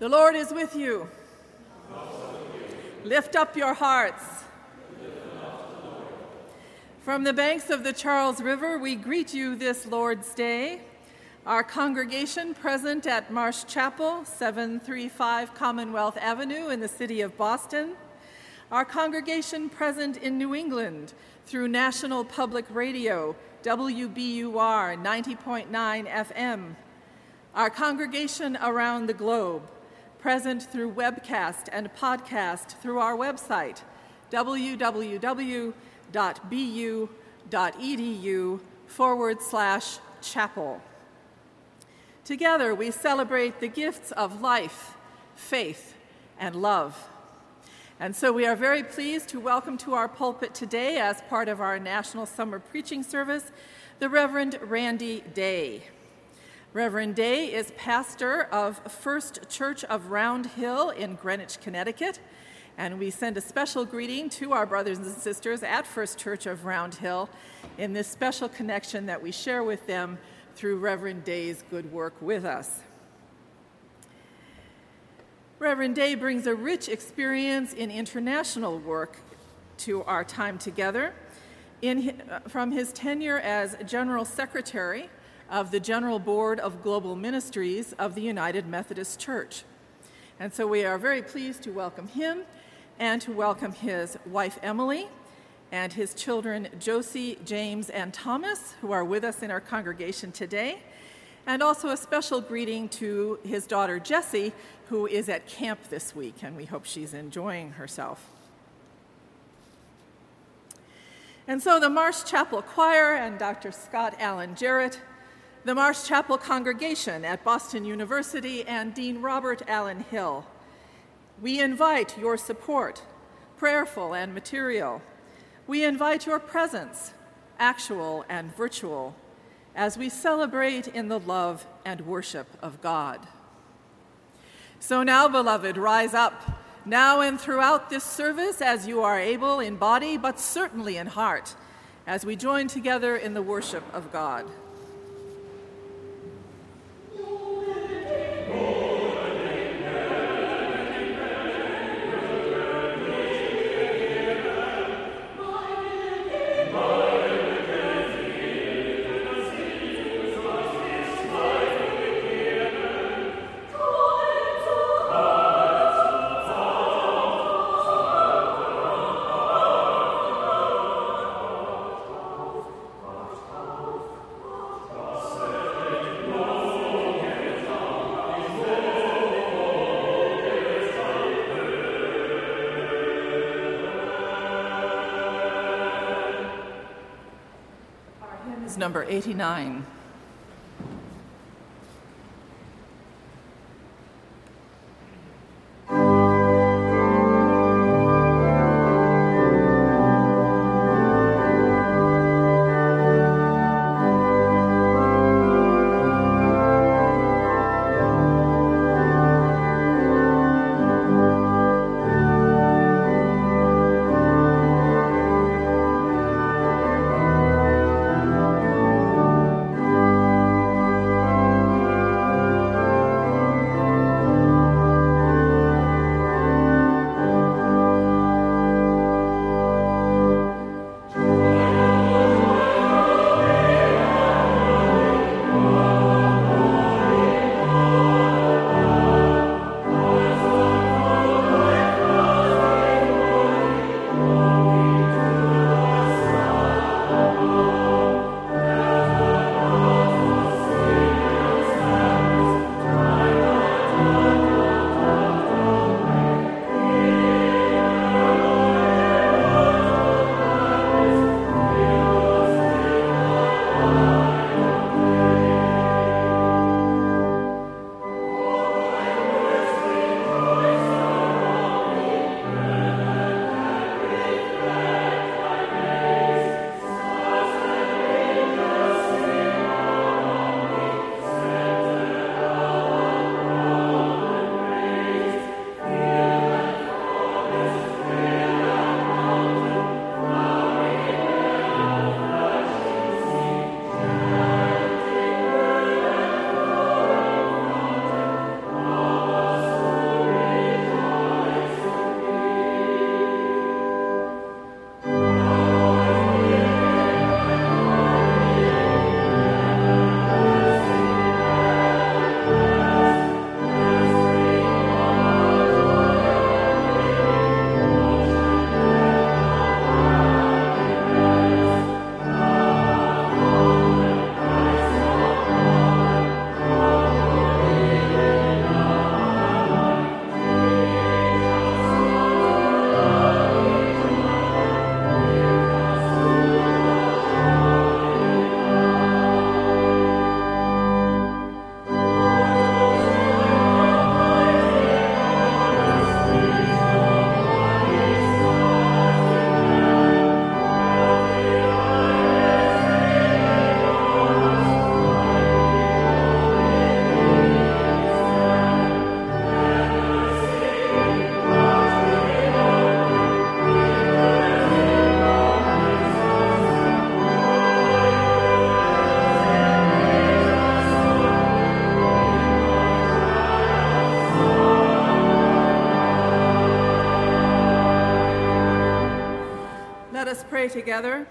The Lord is with you. Lift up your hearts. From the banks of the Charles River, we greet you this Lord's Day. Our congregation present at Marsh Chapel, 735 Commonwealth Avenue in the city of Boston. Our congregation present in New England through National Public Radio, WBUR 90.9 FM. Our congregation around the globe, present through webcast and podcast through our website, www.bu.edu forward slash chapel. Together, we celebrate the gifts of life, faith, and love. And so we are very pleased to welcome to our pulpit today, as part of our National Summer Preaching Service, the Reverend Randy Day. Reverend Day is pastor of First Church of Round Hill in Greenwich, Connecticut. And we send a special greeting to our brothers and sisters at First Church of Round Hill in this special connection that we share with them through Reverend Day's good work with us. Reverend Day brings a rich experience in international work to our time together. In, uh, from his tenure as General Secretary of the General Board of Global Ministries of the United Methodist Church. And so we are very pleased to welcome him and to welcome his wife Emily and his children Josie, James, and Thomas, who are with us in our congregation today. And also a special greeting to his daughter Jessie, who is at camp this week, and we hope she's enjoying herself. And so the Marsh Chapel Choir and Dr. Scott Allen Jarrett, the Marsh Chapel congregation at Boston University, and Dean Robert Allen Hill. We invite your support, prayerful and material, we invite your presence, actual and virtual, as we celebrate in the love and worship of God. So now, beloved, rise up, now and throughout this service as you are able in body, but certainly in heart, as we join together in the worship of God. Number 89. Pray together.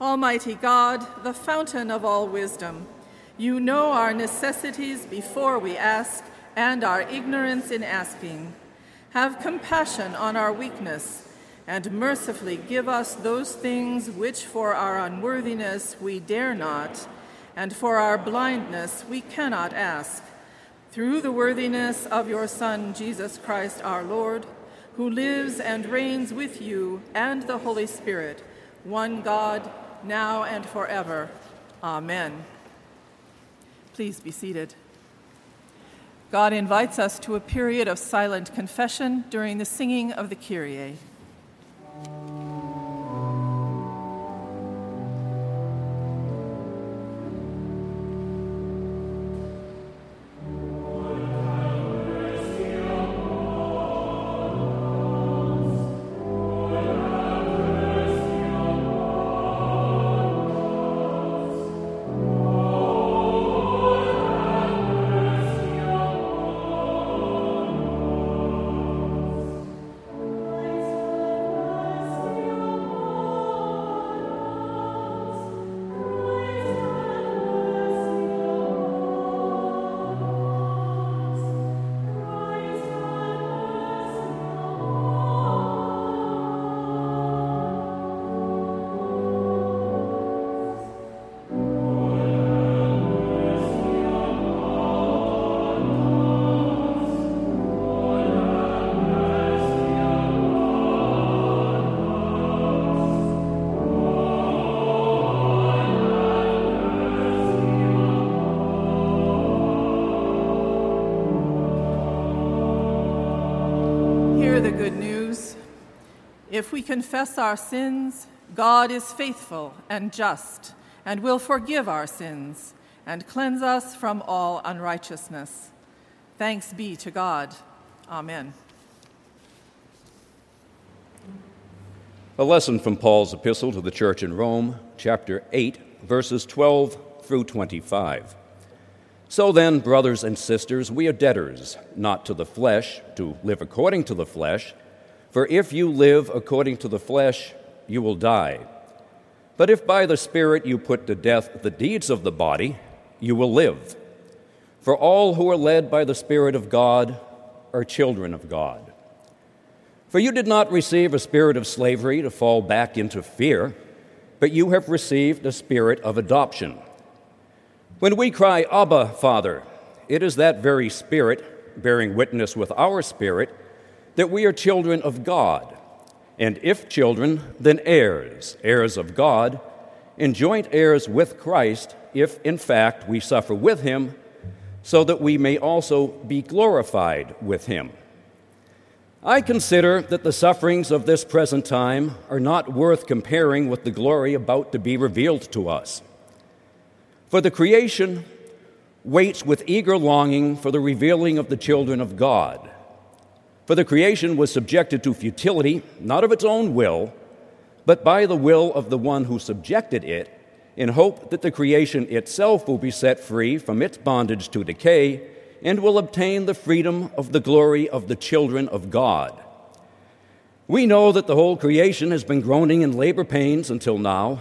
Almighty God, the fountain of all wisdom, you know our necessities before we ask and our ignorance in asking. Have compassion on our weakness and mercifully give us those things which for our unworthiness we dare not, and for our blindness we cannot ask. Through the worthiness of your Son, Jesus Christ our Lord, who lives and reigns with you and the Holy Spirit, one God, now and forever. Amen. Please be seated. God invites us to a period of silent confession during the singing of the Kyrie. Confess our sins, God is faithful and just and will forgive our sins and cleanse us from all unrighteousness. Thanks be to God. Amen. A lesson from Paul's epistle to the church in Rome, chapter 8, verses 12 through 25. So then, brothers and sisters, we are debtors, not to the flesh, to live according to the flesh. For if you live according to the flesh, you will die. But if by the Spirit you put to death the deeds of the body, you will live. For all who are led by the Spirit of God are children of God. For you did not receive a spirit of slavery to fall back into fear, but you have received a spirit of adoption. When we cry, Abba, Father, it is that very Spirit bearing witness with our spirit that we are children of God, and if children, then heirs, heirs of God, and joint heirs with Christ, if in fact we suffer with him, so that we may also be glorified with him. I consider that the sufferings of this present time are not worth comparing with the glory about to be revealed to us. For the creation waits with eager longing for the revealing of the children of God. For the creation was subjected to futility, not of its own will, but by the will of the one who subjected it, in hope that the creation itself will be set free from its bondage to decay and will obtain the freedom of the glory of the children of God. We know that the whole creation has been groaning in labor pains until now.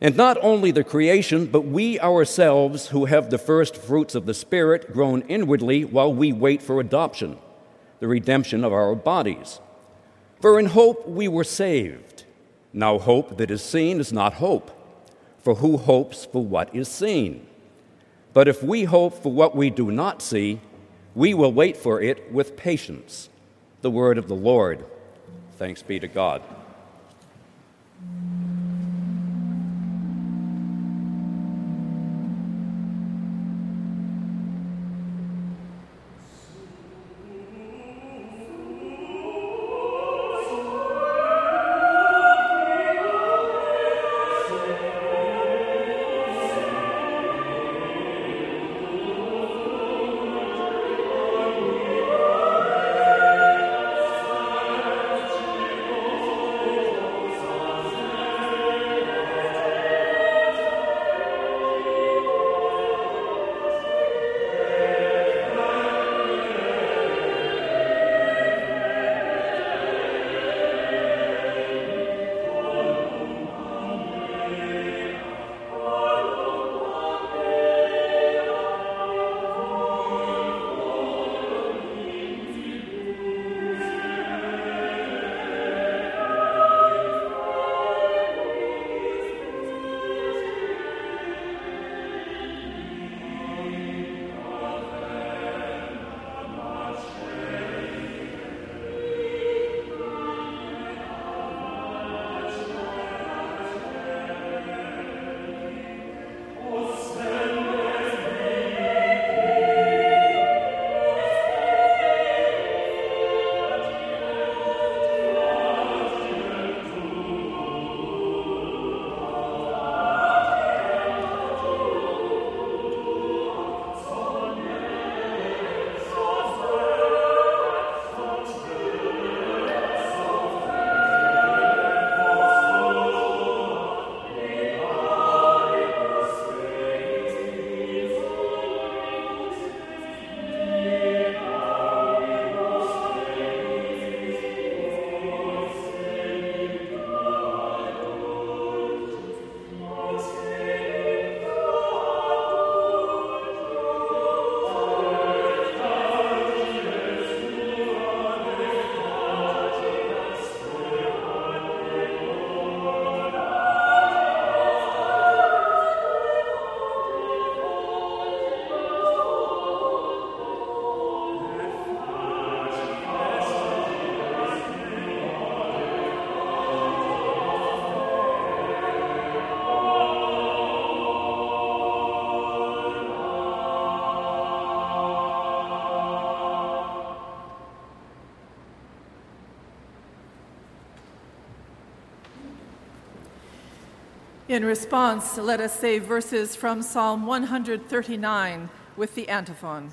And not only the creation, but we ourselves who have the first fruits of the Spirit groan inwardly while we wait for adoption, the redemption of our bodies. For in hope we were saved. Now, hope that is seen is not hope, for who hopes for what is seen? But if we hope for what we do not see, we will wait for it with patience. The word of the Lord. Thanks be to God. In response, let us say verses from Psalm 139 with the antiphon.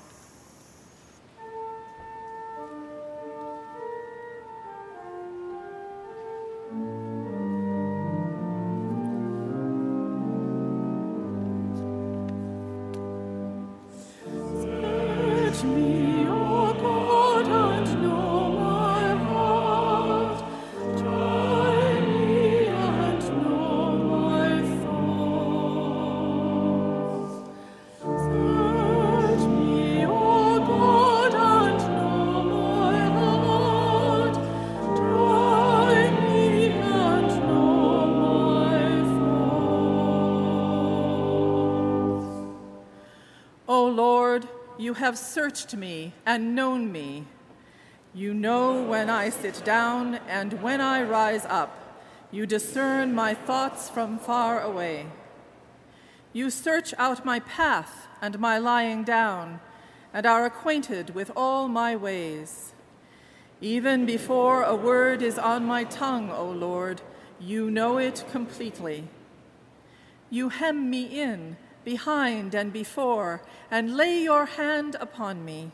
You have searched me and known me. You know when I sit down and when I rise up. You discern my thoughts from far away. You search out my path and my lying down, and are acquainted with all my ways. Even before a word is on my tongue, O Lord, you know it completely. You hem me in behind and before, and lay your hand upon me.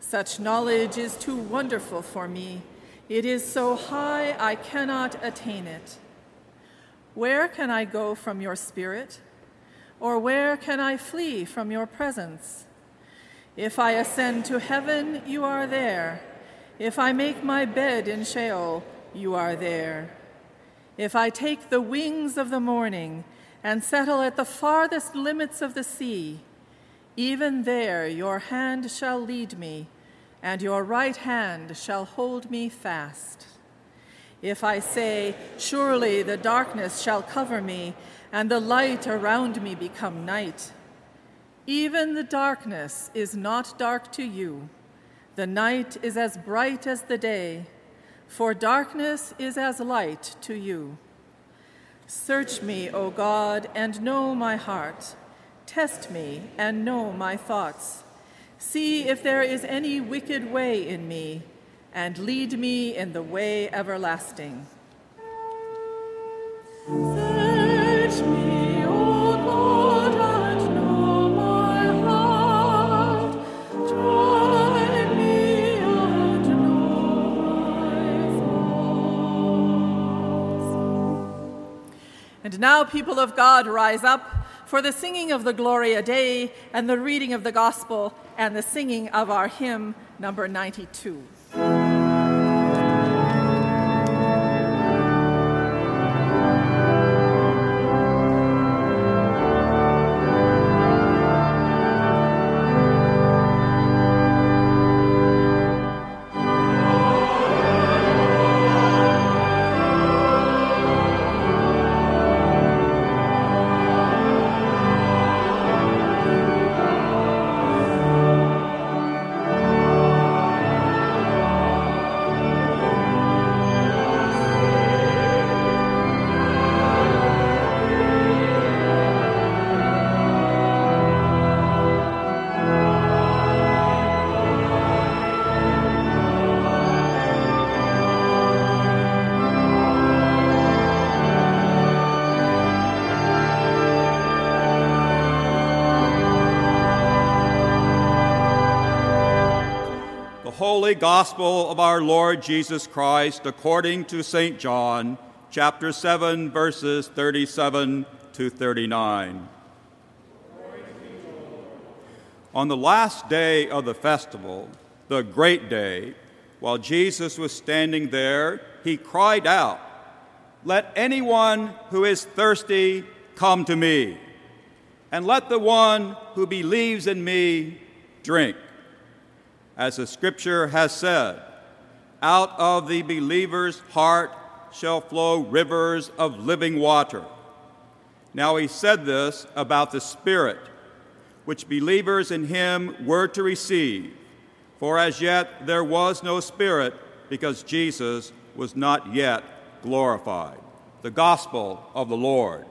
Such knowledge is too wonderful for me. It is so high I cannot attain it. Where can I go from your spirit? Or where can I flee from your presence? If I ascend to heaven, you are there. If I make my bed in Sheol, you are there. If I take the wings of the morning, and settle at the farthest limits of the sea. Even there your hand shall lead me, and your right hand shall hold me fast. If I say, Surely the darkness shall cover me, and the light around me become night, even the darkness is not dark to you. The night is as bright as the day, for darkness is as light to you. Search me, O God, and know my heart. Test me and know my thoughts. See if there is any wicked way in me, and lead me in the way everlasting. Now, people of God, rise up for the singing of the Gloria Dei and the reading of the Gospel and the singing of our hymn number 92. Holy Gospel of our Lord Jesus Christ according to St. John, chapter 7, verses 37 to 39. On the last day of the festival, the great day, while Jesus was standing there, he cried out, Let anyone who is thirsty come to me, and let the one who believes in me drink. As the scripture has said, out of the believer's heart shall flow rivers of living water. Now he said this about the Spirit, which believers in him were to receive, for as yet there was no Spirit, because Jesus was not yet glorified. The Gospel of the Lord.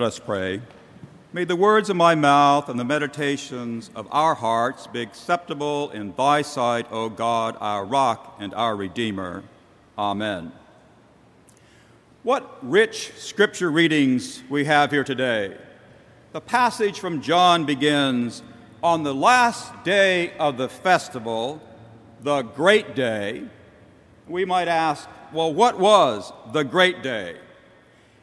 Let us pray. May the words of my mouth and the meditations of our hearts be acceptable in thy sight, O God, our rock and our Redeemer. Amen. What rich scripture readings we have here today. The passage from John begins On the last day of the festival, the great day. We might ask, well, what was the great day?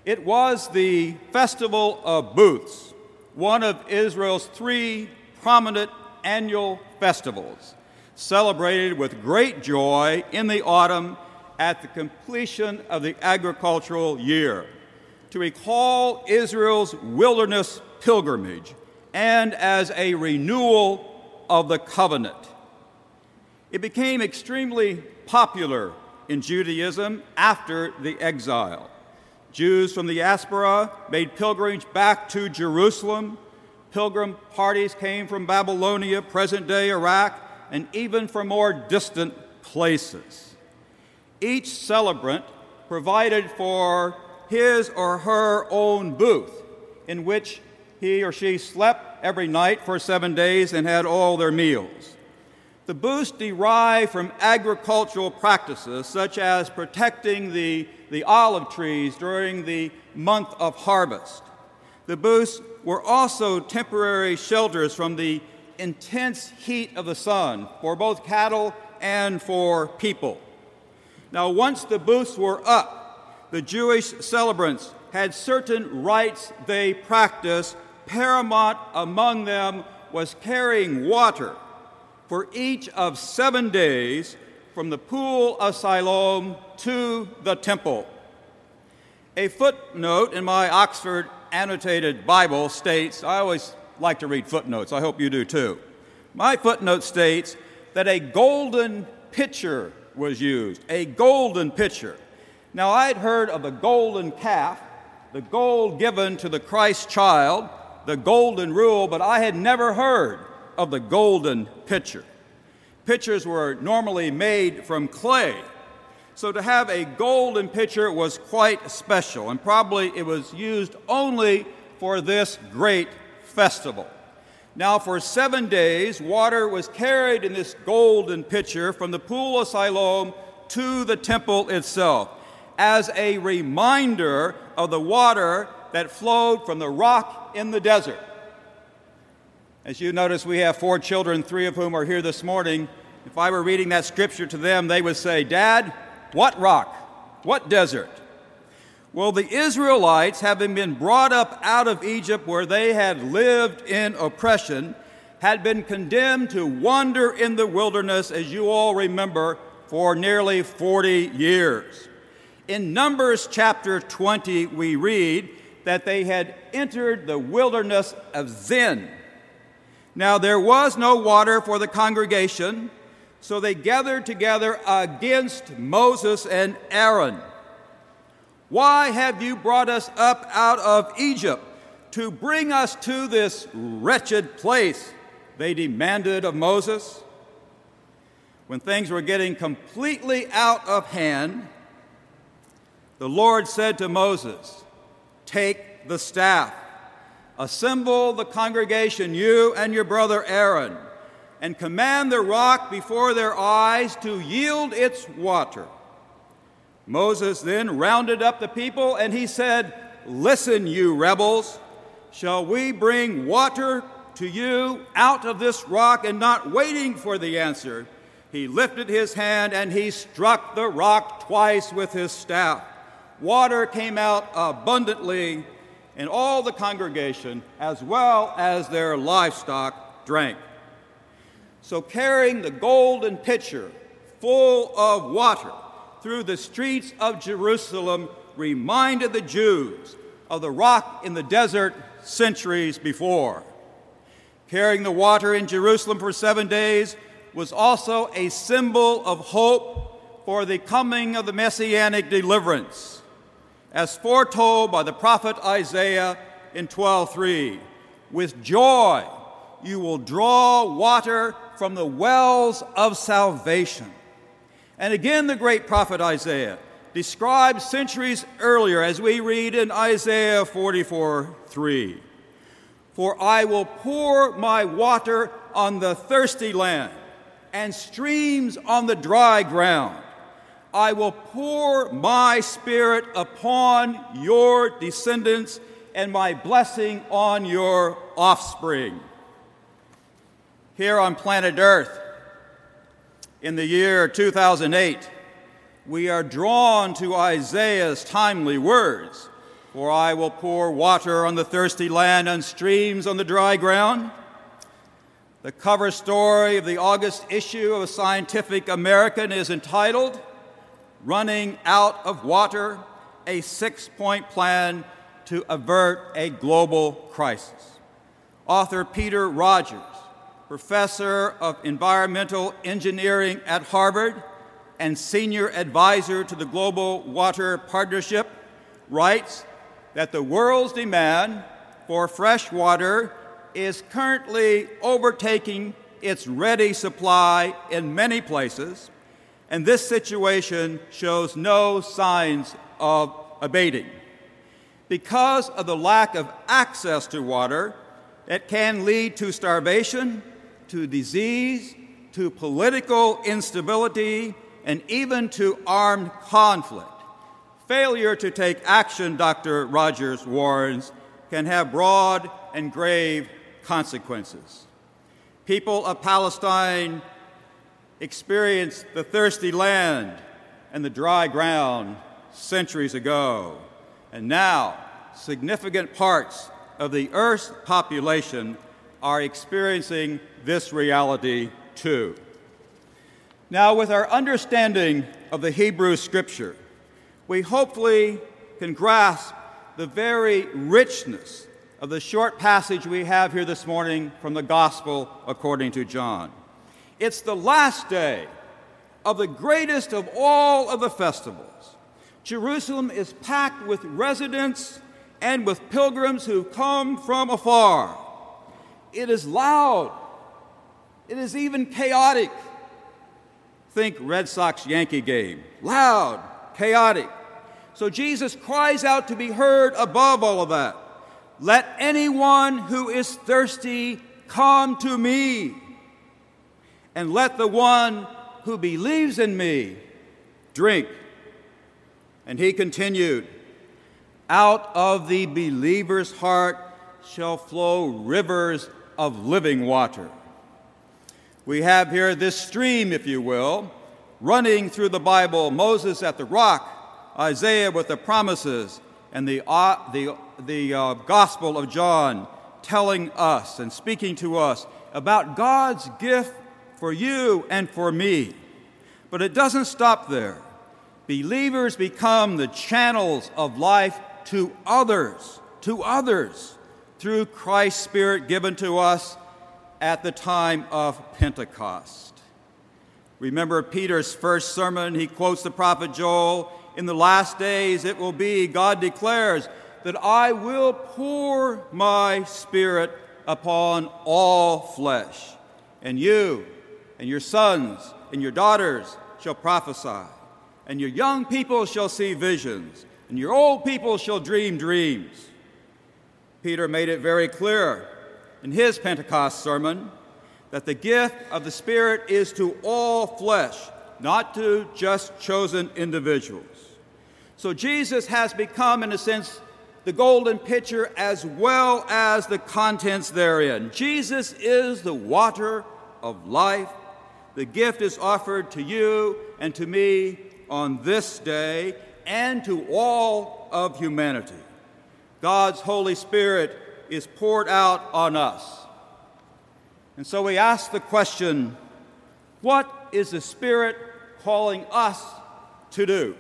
It was the Festival of Booths, one of Israel's three prominent annual festivals, celebrated with great joy in the autumn at the completion of the agricultural year to recall Israel's wilderness pilgrimage and as a renewal of the covenant. It became extremely popular in Judaism after the exile. Jews from the diaspora made pilgrimage back to Jerusalem. Pilgrim parties came from Babylonia, present day Iraq, and even from more distant places. Each celebrant provided for his or her own booth in which he or she slept every night for seven days and had all their meals. The booths derive from agricultural practices such as protecting the, the olive trees during the month of harvest. The booths were also temporary shelters from the intense heat of the sun for both cattle and for people. Now, once the booths were up, the Jewish celebrants had certain rites they practiced. Paramount among them was carrying water for each of seven days from the pool of Siloam to the temple. A footnote in my Oxford annotated Bible states, I always like to read footnotes, I hope you do too. My footnote states that a golden pitcher was used, a golden pitcher. Now, I'd heard of the golden calf, the gold given to the Christ child, the golden rule, but I had never heard of the golden pitcher. Pitchers were normally made from clay. So to have a golden pitcher was quite special, and probably it was used only for this great festival. Now, for seven days, water was carried in this golden pitcher from the pool of Siloam to the temple itself as a reminder of the water that flowed from the rock in the desert. As you notice, we have four children, three of whom are here this morning. If I were reading that scripture to them, they would say, Dad, what rock? What desert? Well, the Israelites, having been brought up out of Egypt where they had lived in oppression, had been condemned to wander in the wilderness, as you all remember, for nearly 40 years. In Numbers chapter 20, we read that they had entered the wilderness of Zin. Now, there was no water for the congregation, so they gathered together against Moses and Aaron. Why have you brought us up out of Egypt to bring us to this wretched place? They demanded of Moses. When things were getting completely out of hand, the Lord said to Moses, Take the staff Assemble the congregation, you and your brother Aaron, and command the rock before their eyes to yield its water. Moses then rounded up the people and he said, Listen, you rebels, shall we bring water to you out of this rock? And not waiting for the answer, he lifted his hand and he struck the rock twice with his staff. Water came out abundantly and all the congregation, as well as their livestock, drank. So, carrying the golden pitcher full of water through the streets of Jerusalem reminded the Jews of the rock in the desert centuries before. Carrying the water in Jerusalem for seven days was also a symbol of hope for the coming of the messianic deliverance as foretold by the prophet Isaiah in 12:3. With joy you will draw water from the wells of salvation. And again the great prophet Isaiah described centuries earlier, as we read in Isaiah 44 3. For I will pour my water on the thirsty land and streams on the dry ground. I will pour my spirit upon your descendants and my blessing on your offspring. Here on planet Earth, in the year 2008, we are drawn to Isaiah's timely words For I will pour water on the thirsty land and streams on the dry ground. The cover story of the August issue of Scientific American is entitled Running Out of Water A Six Point Plan to Avert a Global Crisis. Author Peter Rogers, professor of environmental engineering at Harvard and senior advisor to the Global Water Partnership, writes that the world's demand for fresh water is currently overtaking its ready supply in many places, and this situation shows no signs of abating. Because of the lack of access to water, it can lead to starvation, to disease, to political instability, and even to armed conflict. Failure to take action, Dr. Rogers warns, can have broad and grave consequences. People of Palestine experienced the thirsty land and the dry ground centuries ago. And now, significant parts of the Earth's population are experiencing this reality too. Now, with our understanding of the Hebrew Scripture, we hopefully can grasp the very richness of the short passage we have here this morning from the Gospel according to John. It's the last day of the greatest of all of the festivals. Jerusalem is packed with residents and with pilgrims who come from afar. It is loud, it is even chaotic. Think Red Sox Yankee game. Loud, chaotic. So Jesus cries out to be heard above all of that. Let anyone who is thirsty come to me, and let the one who believes in me drink. And he continued, Out of the believer's heart shall flow rivers of living water. We have here this stream, if you will, running through the Bible Moses at the rock, Isaiah with the promises, and the, uh, the, the uh, Gospel of John telling us and speaking to us about God's gift for you and for me. But it doesn't stop there. Believers become the channels of life to others, to others, through Christ's Spirit given to us at the time of Pentecost. Remember Peter's first sermon, he quotes the prophet Joel In the last days it will be, God declares, that I will pour my spirit upon all flesh, and you and your sons and your daughters shall prophesy, and your young people shall see visions, and your old people shall dream dreams. Peter made it very clear in his Pentecost sermon that the gift of the Spirit is to all flesh, not to just chosen individuals. So Jesus has become, in a sense, the golden pitcher as well as the contents therein. Jesus is the water of life. The gift is offered to you and to me on this day and to all of humanity. God's Holy Spirit is poured out on us. And so we ask the question what is the Spirit calling us to do?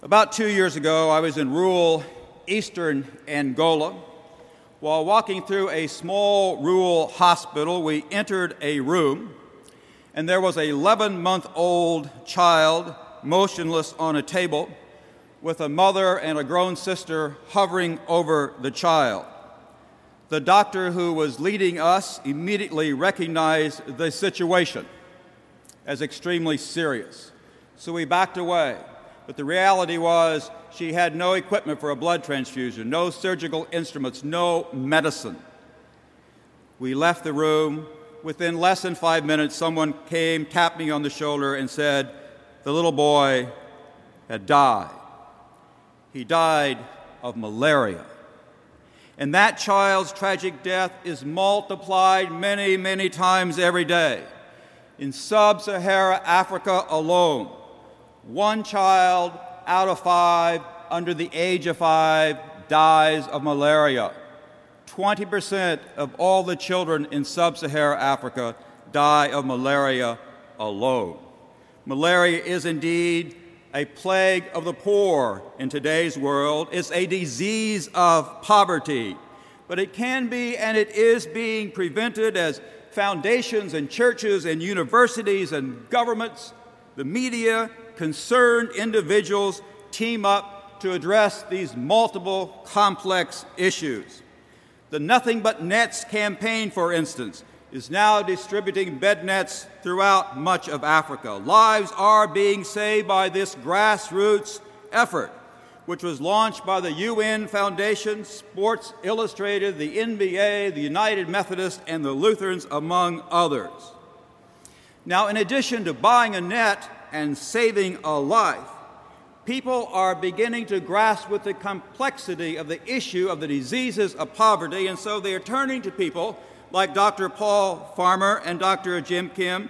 About two years ago, I was in rural eastern Angola. While walking through a small rural hospital, we entered a room, and there was a 11 month old child motionless on a table with a mother and a grown sister hovering over the child. The doctor who was leading us immediately recognized the situation as extremely serious. So we backed away. But the reality was she had no equipment for a blood transfusion, no surgical instruments, no medicine. We left the room. Within less than five minutes, someone came, tapped me on the shoulder, and said, The little boy had died. He died of malaria. And that child's tragic death is multiplied many, many times every day. In sub Sahara Africa alone, one child out of five under the age of five dies of malaria. 20% of all the children in sub Saharan Africa die of malaria alone. Malaria is indeed a plague of the poor in today's world. It's a disease of poverty. But it can be and it is being prevented as foundations and churches and universities and governments, the media, concerned individuals team up to address these multiple complex issues. The Nothing But Nets campaign, for instance, is now distributing bed nets throughout much of Africa. Lives are being saved by this grassroots effort, which was launched by the UN Foundation, Sports Illustrated, the NBA, the United Methodists, and the Lutherans, among others. Now, in addition to buying a net and saving a life, people are beginning to grasp with the complexity of the issue of the diseases of poverty, and so they are turning to people like Dr. Paul Farmer and Dr. Jim Kim,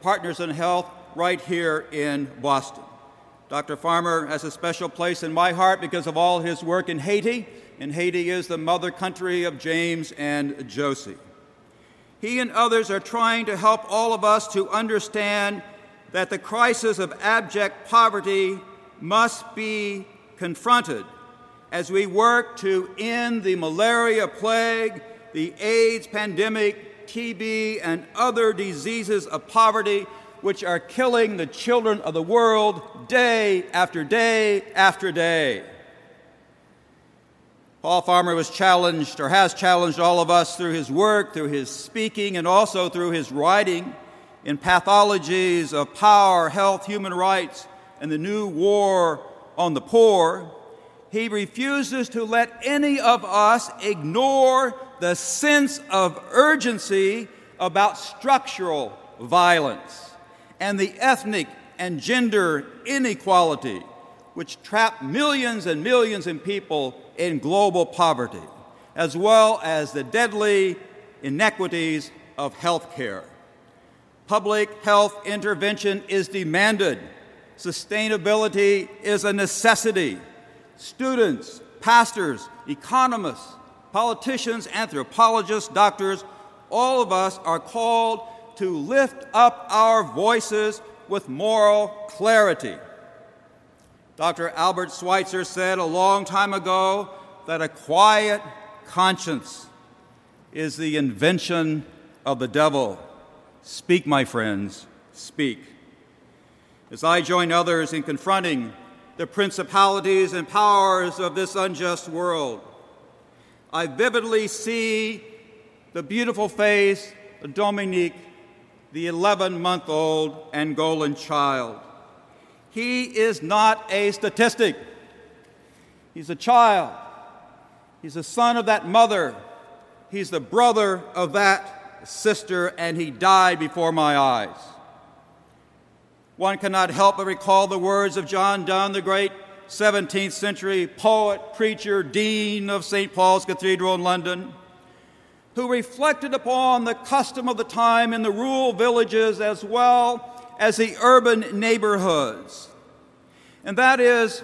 Partners in Health, right here in Boston. Dr. Farmer has a special place in my heart because of all his work in Haiti, and Haiti is the mother country of James and Josie. He and others are trying to help all of us to understand that the crisis of abject poverty must be confronted as we work to end the malaria plague, the AIDS pandemic, TB, and other diseases of poverty which are killing the children of the world day after day after day. Paul Farmer was challenged, or has challenged all of us through his work, through his speaking, and also through his writing in pathologies of power, health, human rights, and the new war on the poor, he refuses to let any of us ignore the sense of urgency about structural violence and the ethnic and gender inequality which trap millions and millions of people in global poverty, as well as the deadly inequities of health care. Public health intervention is demanded. Sustainability is a necessity. Students, pastors, economists, politicians, anthropologists, doctors, all of us are called to lift up our voices with moral clarity. Dr. Albert Schweitzer said a long time ago that a quiet conscience is the invention of the devil. Speak, my friends, speak. As I join others in confronting the principalities and powers of this unjust world, I vividly see the beautiful face of Dominique, the 11 month old Angolan child. He is not a statistic, he's a child. He's the son of that mother, he's the brother of that sister, and he died before my eyes. One cannot help but recall the words of John Donne, the great 17th century poet, preacher, dean of St. Paul's Cathedral in London, who reflected upon the custom of the time in the rural villages as well as the urban neighborhoods. And that is,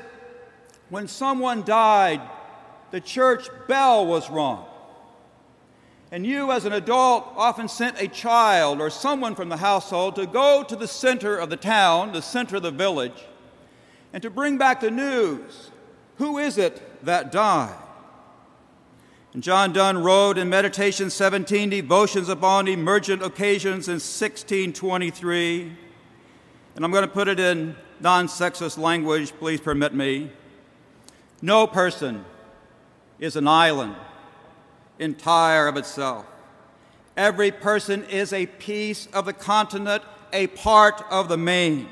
when someone died, the church bell was rung. And you, as an adult, often sent a child or someone from the household to go to the center of the town, the center of the village, and to bring back the news. Who is it that died? And John Donne wrote in Meditation 17 Devotions upon Emergent Occasions in 1623. And I'm going to put it in non sexist language, please permit me. No person is an island entire of itself. Every person is a piece of the continent, a part of the main.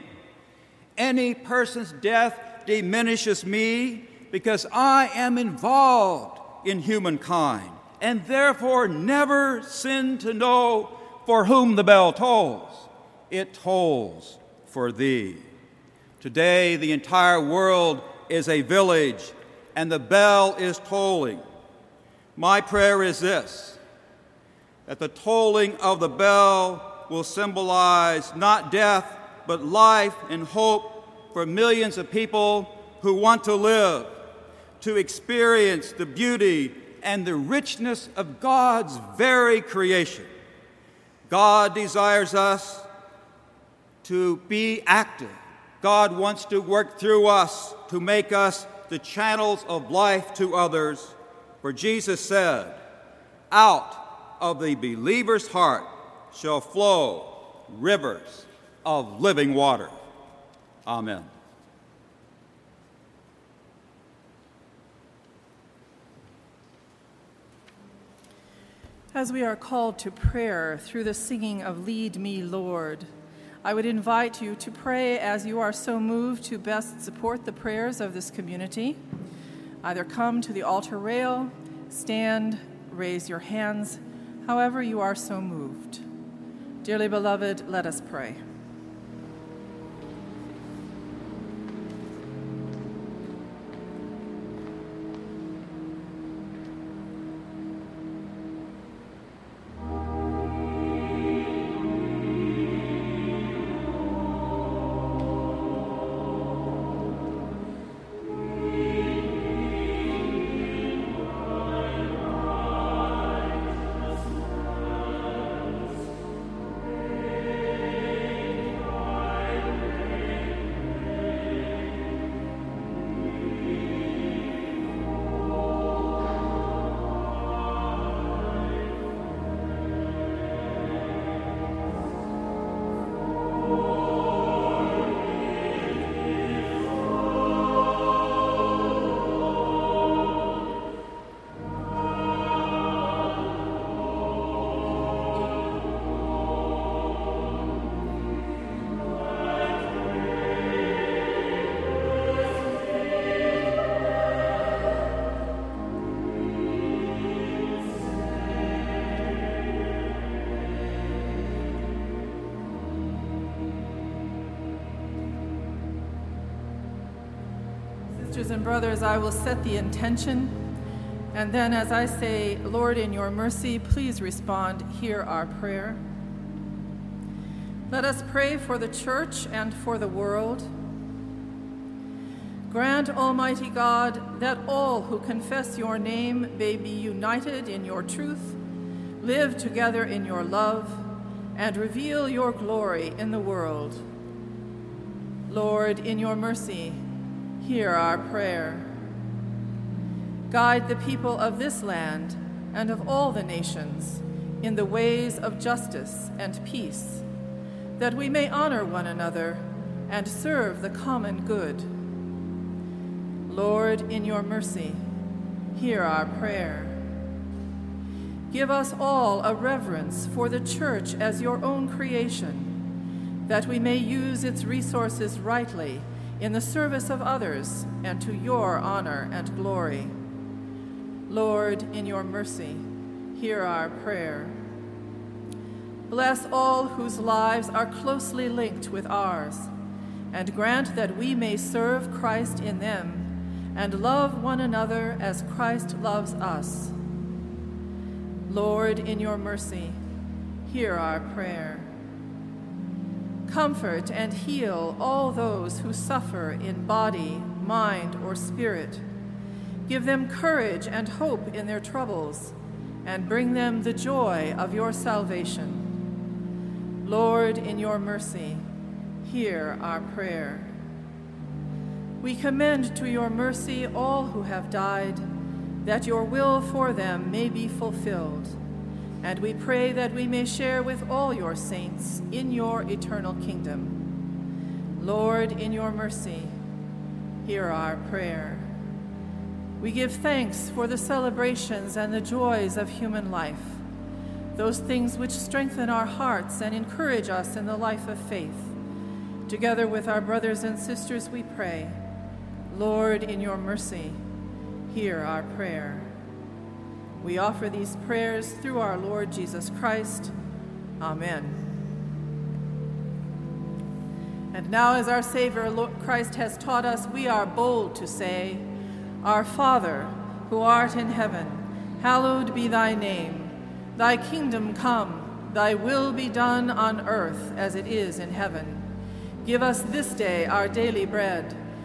Any person's death diminishes me because I am involved in humankind and therefore never sin to know for whom the bell tolls. It tolls for thee. Today, the entire world is a village and the bell is tolling. My prayer is this that the tolling of the bell will symbolize not death, but life and hope for millions of people who want to live, to experience the beauty and the richness of God's very creation. God desires us to be active. God wants to work through us to make us the channels of life to others. For Jesus said, Out of the believer's heart shall flow rivers of living water. Amen. As we are called to prayer through the singing of Lead Me, Lord, I would invite you to pray as you are so moved to best support the prayers of this community. Either come to the altar rail, stand, raise your hands, however you are so moved. Dearly beloved, let us pray. And brothers, I will set the intention, and then as I say, Lord, in your mercy, please respond, hear our prayer. Let us pray for the church and for the world. Grant, Almighty God, that all who confess your name may be united in your truth, live together in your love, and reveal your glory in the world. Lord, in your mercy, hear our prayer. Guide the people of this land and of all the nations in the ways of justice and peace, that we may honor one another and serve the common good. Lord, in your mercy, hear our prayer. Give us all a reverence for the church as your own creation, that we may use its resources rightly in the service of others and to your honor and glory. Lord, in your mercy, hear our prayer. Bless all whose lives are closely linked with ours, and grant that we may serve Christ in them and love one another as Christ loves us. Lord, in your mercy, hear our prayer. Comfort and heal all those who suffer in body, mind, or spirit. Give them courage and hope in their troubles, and bring them the joy of your salvation. Lord, in your mercy, hear our prayer. We commend to your mercy all who have died, that your will for them may be fulfilled. And we pray that we may share with all your saints in your eternal kingdom. Lord, in your mercy, hear our prayer. We give thanks for the celebrations and the joys of human life, those things which strengthen our hearts and encourage us in the life of faith Together with our brothers and sisters, we pray, Lord, in your mercy, hear our prayer. We offer these prayers through our Lord Jesus Christ. Amen. And now, as our Savior Christ has taught us, we are bold to say, Our Father, who art in heaven, hallowed be thy name. Thy kingdom come, thy will be done on earth as it is in heaven. Give us this day our daily bread,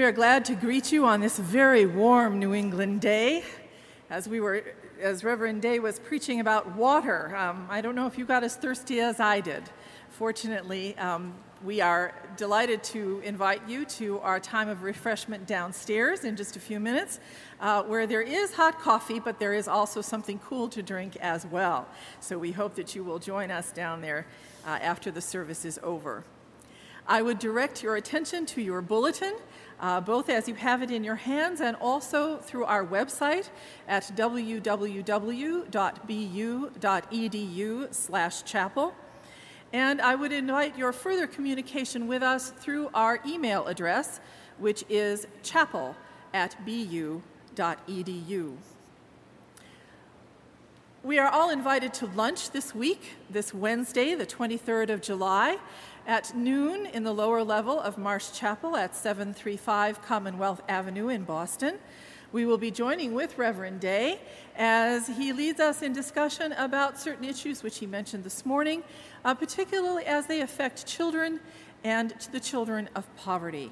We are glad to greet you on this very warm New England day. As we were, as Reverend Day was preaching about water, um, I don't know if you got as thirsty as I did. Fortunately, um, we are delighted to invite you to our time of refreshment downstairs in just a few minutes, uh, where there is hot coffee, but there is also something cool to drink as well. So we hope that you will join us down there uh, after the service is over. I would direct your attention to your bulletin uh, both as you have it in your hands and also through our website at www.bu.edu slash chapel. And I would invite your further communication with us through our email address, which is chapel at bu.edu. We are all invited to lunch this week, this Wednesday, the 23rd of July, at noon in the lower level of Marsh Chapel at 735 Commonwealth Avenue in Boston. We will be joining with Reverend Day as he leads us in discussion about certain issues which he mentioned this morning, uh, particularly as they affect children and the children of poverty.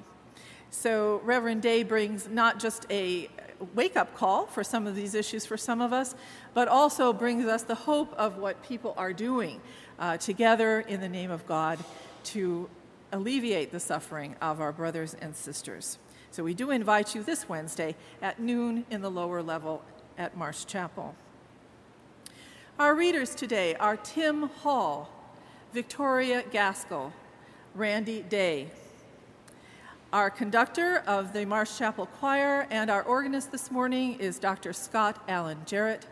So, Reverend Day brings not just a wake up call for some of these issues for some of us, but also brings us the hope of what people are doing uh, together in the name of God to alleviate the suffering of our brothers and sisters. So we do invite you this Wednesday at noon in the lower level at Marsh Chapel. Our readers today are Tim Hall, Victoria Gaskell, Randy Day. Our conductor of the Marsh Chapel Choir and our organist this morning is Dr. Scott Allen Jarrett.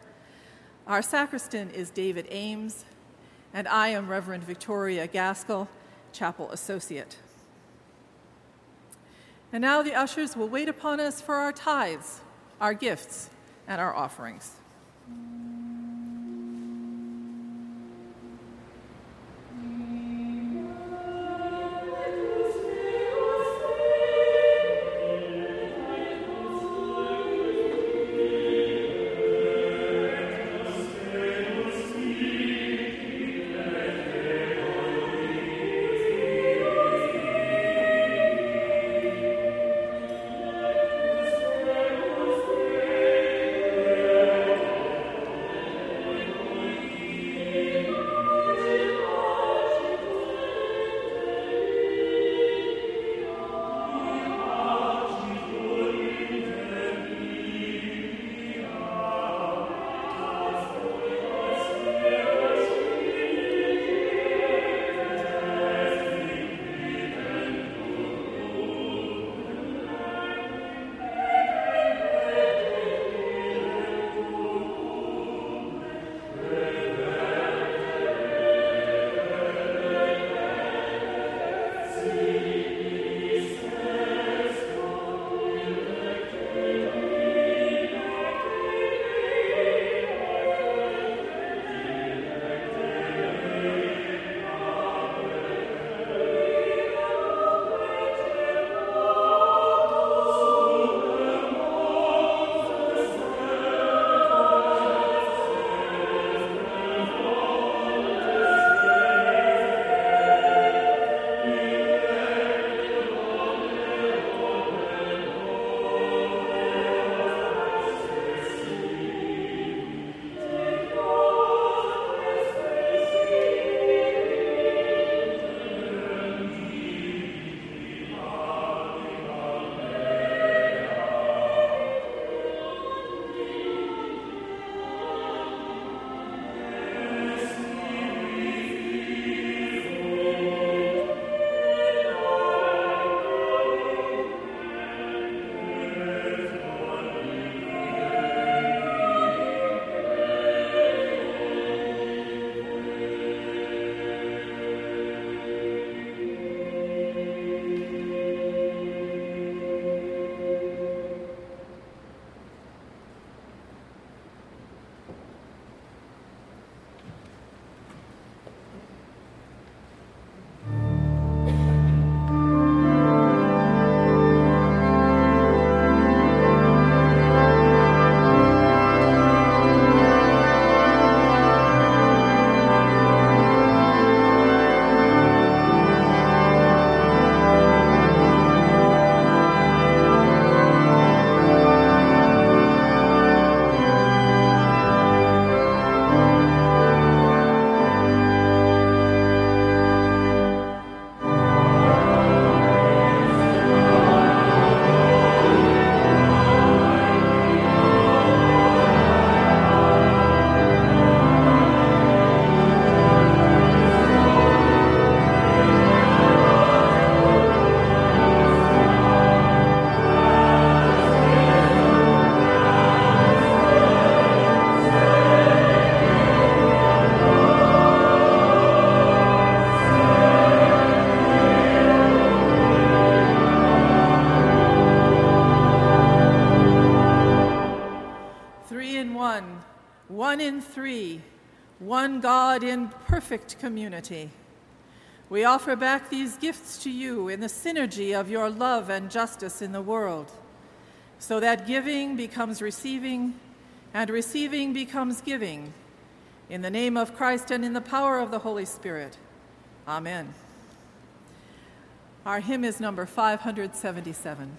Our sacristan is David Ames, and I am Reverend Victoria Gaskell chapel associate. And now the ushers will wait upon us for our tithes, our gifts, and our offerings. Perfect community. We offer back these gifts to you in the synergy of your love and justice in the world, so that giving becomes receiving and receiving becomes giving. In the name of Christ and in the power of the Holy Spirit. Amen. Our hymn is number 577.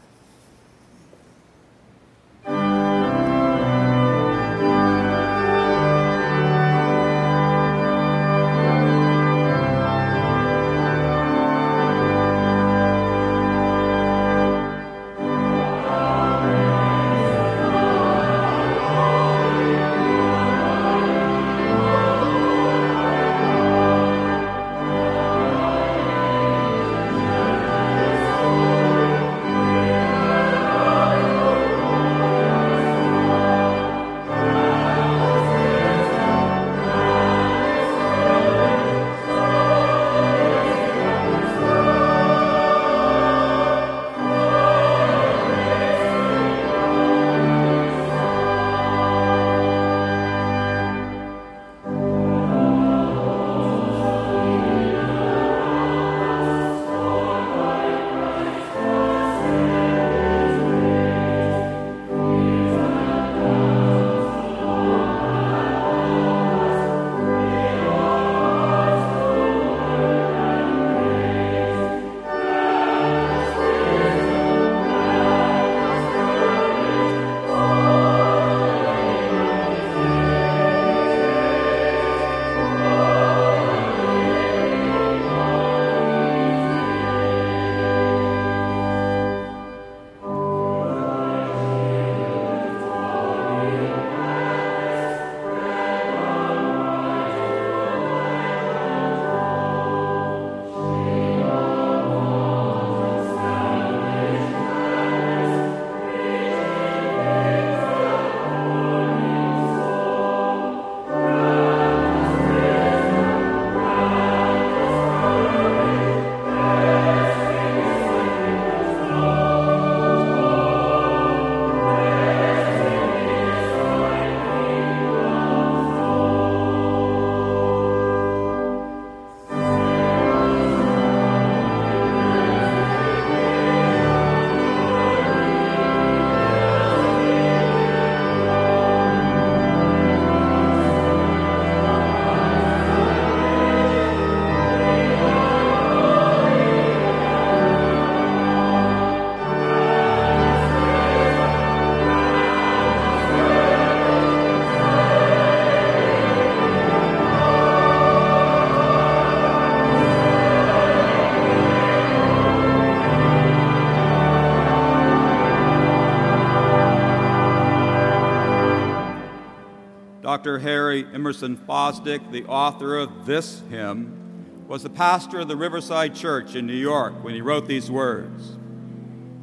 Dr. Harry Emerson Fosdick, the author of this hymn, was the pastor of the Riverside Church in New York when he wrote these words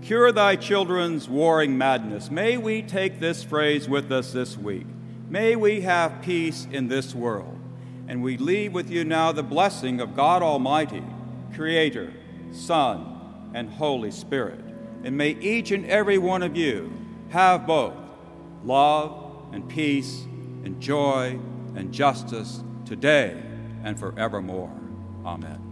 Cure thy children's warring madness. May we take this phrase with us this week. May we have peace in this world. And we leave with you now the blessing of God Almighty, Creator, Son, and Holy Spirit. And may each and every one of you have both love and peace and joy and justice today and forevermore. Amen.